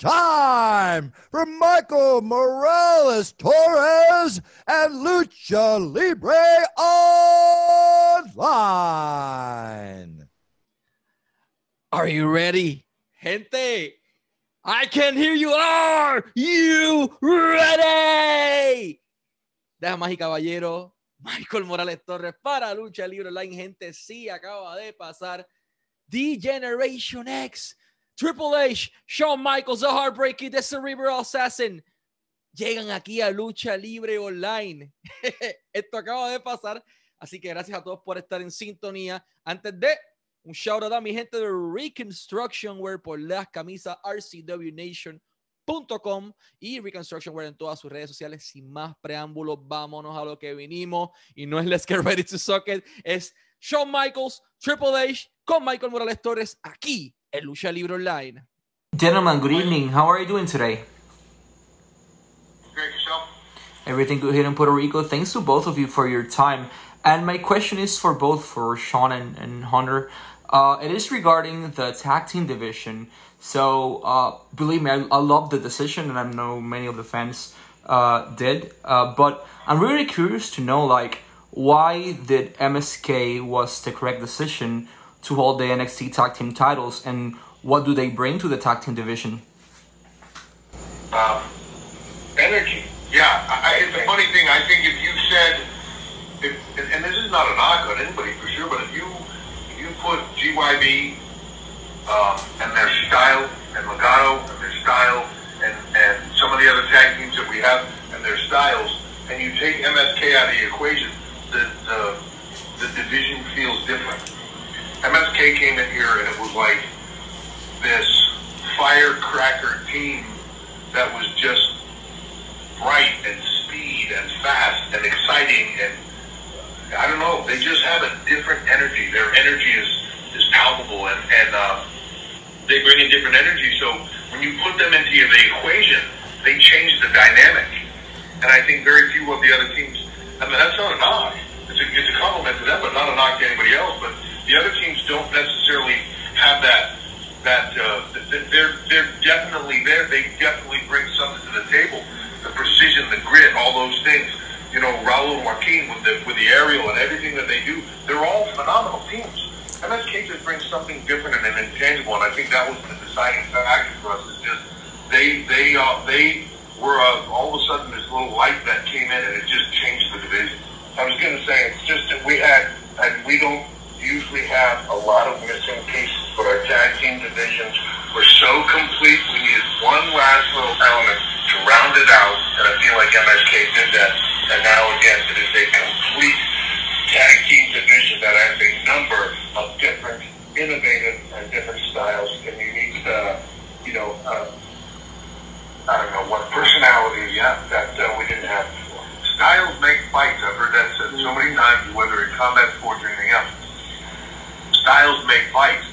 time for Michael Morales Torres and Lucha Libre Online. Are you ready? Gente, I can hear you. Are you ready? Damas y caballeros, Michael Morales Torres para Lucha Libre Online. Gente, sí, acaba de pasar The Generation X. Triple H, Shawn Michaels, The Heartbreaker, The Cerebral Assassin. Llegan aquí a Lucha Libre Online. Esto acaba de pasar. Así que gracias a todos por estar en sintonía. Antes de un shout out a mi gente de Reconstruction Wear por las camisas rcwnation.com y Reconstruction Wear en todas sus redes sociales. Sin más preámbulos, vámonos a lo que vinimos. Y no es Let's Get Ready to Suck It, es Shawn Michaels, Triple H con Michael Morales Torres aquí en Lucha Libre Online. Gentlemen, good evening. How are you doing today? Great yourself. Everything good here in Puerto Rico. Thanks to both of you for your time. And my question is for both for Sean and, and Hunter. Uh, it is regarding the tag team division. So uh, believe me, I, I love the decision, and I know many of the fans uh, did. Uh, but I'm really curious to know, like, why did MSK was the correct decision to hold the NXT tag team titles, and what do they bring to the tag team division? Um, energy. Yeah, I, it's a funny thing. I think if you said, if, and, and this is not a knock on anybody for sure, but if you if you put GYB um, and their style and Legato and their style and, and some of the other tag teams that we have and their styles, and you take MSK out of the equation, the the, the division feels different. MSK came in here and it was like this firecracker team that was just bright and speed and fast and exciting and I don't know, they just have a different energy. Their energy is, is palpable and, and uh, they bring in different energy. So when you put them into the equation, they change the dynamic. And I think very few of the other teams, I mean, that's not a knock. It's a, it's a compliment to them, but not a knock to anybody else. But the other teams don't necessarily have that that uh, th- th- they're they're definitely there. They definitely bring something to the table. The precision, the grit, all those things. You know, Raul Joaquin with the with the aerial and everything that they do. They're all phenomenal teams. MSK just brings something different and an intangible, and I think that was the deciding factor for us. Is just they they uh, they were uh, all of a sudden this little light that came in and it just changed the division. I was going to say it's just that we had and we don't usually have a lot of missing pieces, but our tag team divisions were so complete. We needed one last little element to round it out, and I feel like MSK did that. And now again, it is a complete tag team division that has a number Styles make fights.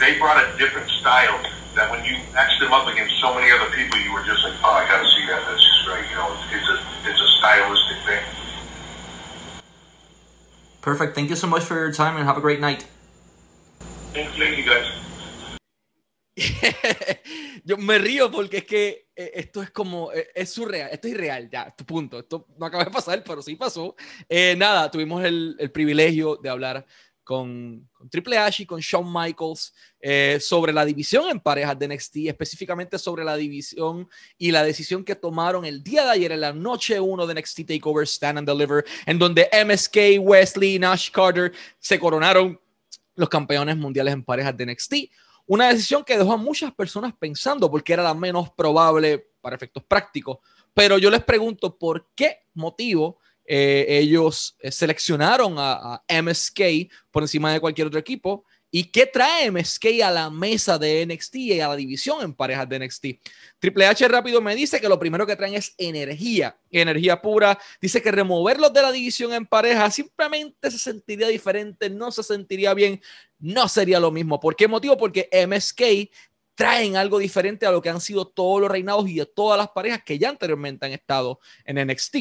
They brought a different style that when you matched them up against so many other people, you were just like, oh, I got to see that. That's just right. You know, it's, a it's a stylistic thing. Perfect. Thank you so much for your time, and have a great night. Thank you, guys. Yo me río porque es que eh, esto es como, eh, es surreal, esto es irreal, ya, tu punto. Esto no acaba de pasar, pero sí pasó. Eh, nada, tuvimos el, el privilegio de hablar con, Triple H y con Shawn Michaels eh, sobre la división en parejas de NXT, específicamente sobre la división y la decisión que tomaron el día de ayer en la noche 1 de NXT Takeover Stand and Deliver, en donde MSK, Wesley Nash Carter se coronaron los campeones mundiales en parejas de NXT. Una decisión que dejó a muchas personas pensando porque era la menos probable para efectos prácticos. Pero yo les pregunto por qué motivo eh, ellos eh, seleccionaron a, MSK por encima de cualquier otro equipo y qué trae MSK a la mesa de NXT y a la división en parejas de NXT. Triple H rápido me dice que lo primero que traen es energía, energía pura. Dice que removerlos de la división en pareja simplemente se sentiría diferente, no se sentiría bien, no sería lo mismo. ¿Por qué motivo? Porque MSK traen algo diferente a lo que han sido todos los reinados y de todas las parejas que ya anteriormente han estado en NXT.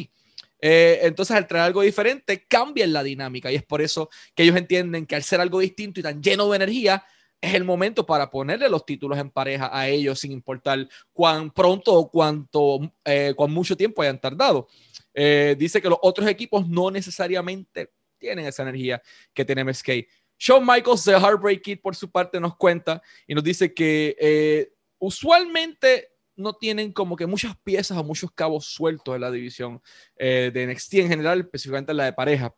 Eh, entonces, al traer algo diferente, cambian la dinámica y es por eso que ellos entienden que al ser algo distinto y tan lleno de energía, es el momento para ponerle los títulos en pareja a ellos sin importar cuán pronto o cuánto, eh, cuán mucho tiempo hayan tardado. Eh, dice que los otros equipos no necesariamente tienen esa energía que tiene MSK. Shawn Michaels de Heartbreak Kid por su parte nos cuenta y nos dice que eh, usualmente no tienen como que muchas piezas o muchos cabos sueltos en la división de NXT en general, específicamente en la de pareja.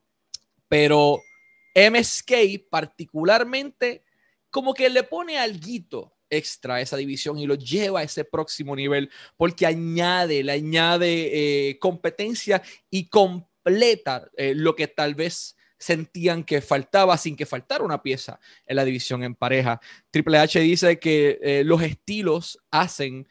Pero MSK particularmente como que le pone algo extra a esa división y lo lleva a ese próximo nivel porque añade, le añade eh, competencia y completa eh, lo que tal vez sentían que faltaba sin que faltara una pieza en la división en pareja. Triple H dice que eh, los estilos hacen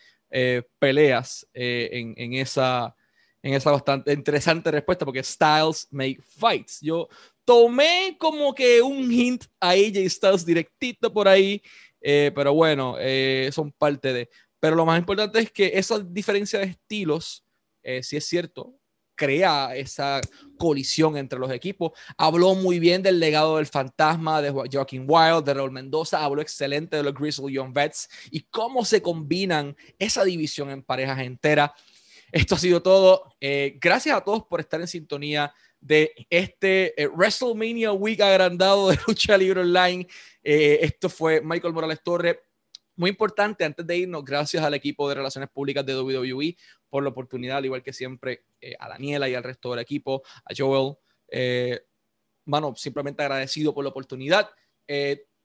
peleas en, en, esa, en esa bastante interesante respuesta porque styles make fights. Yo tomé como que un hint a AJ Styles directito por ahí, eh, pero bueno, eh, son parte de. Pero lo más importante es que esa diferencia de estilos, eh, si es cierto, crea esa colisión entre los equipos. Habló muy bien del legado del fantasma de Joaquín Wild, de Raúl Mendoza, habló excelente de los Grizzly Young Vets y cómo se combinan esa división en parejas enteras. Esto ha sido todo. gracias a todos por estar en sintonía de este eh, WrestleMania Week agrandado de Lucha Libre Online. Eh, esto fue Michael Morales Torre. Muy importante, antes de irnos, gracias al equipo de Relaciones Públicas de WWE por la oportunidad, al igual que siempre, eh, a Daniela y al resto del equipo, a Joel. mano, simplemente agradecido por la oportunidad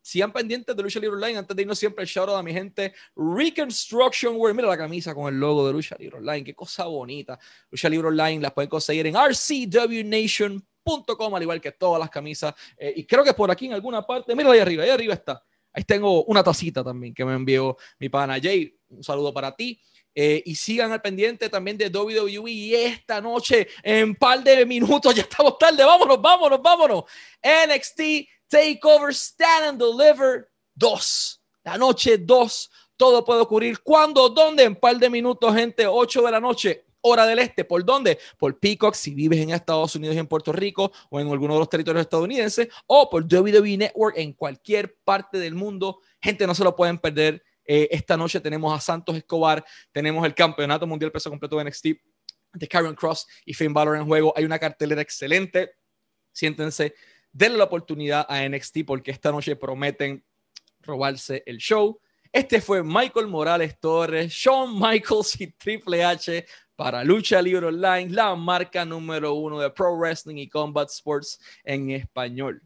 sigan pendientes de Lucha Libre Online. Antes de irnos siempre, el shout out a mi gente. Reconstruction World. Mira la camisa con el logo de Lucha Libre Online. Qué cosa bonita. Lucha Libre Online las pueden conseguir en rcwnation.com, al igual que todas las camisas. Eh, y creo que por aquí en alguna parte, mira ahí arriba, ahí arriba está. Ahí tengo una tacita también que me envió mi pana Jay. Un saludo para ti. Eh, y sigan al pendiente también de WWE y esta noche en par de minutos, ya estamos tarde, vámonos, vámonos, vámonos. NXT Takeover Stand and Deliver 2. La noche 2. Todo puede ocurrir. ¿Cuándo? ¿Dónde? En par de minutos, gente. 8 de la noche. Hora del este. ¿Por dónde? Por Peacock si vives en Estados Unidos y en Puerto Rico o en alguno de los territorios estadounidenses o por WWE Network en cualquier parte del mundo. Gente, no se lo pueden perder. Eh, esta noche tenemos a Santos Escobar, tenemos el Campeonato Mundial Peso Completo de NXT de Karen Cross y Finn Balor en juego. Hay una cartelera excelente. Siéntense, denle la oportunidad a NXT porque esta noche prometen robarse el show. Este fue Michael Morales Torres, Shawn Michaels y Triple H para Lucha Libre Online, la marca número uno de Pro Wrestling y Combat Sports en español.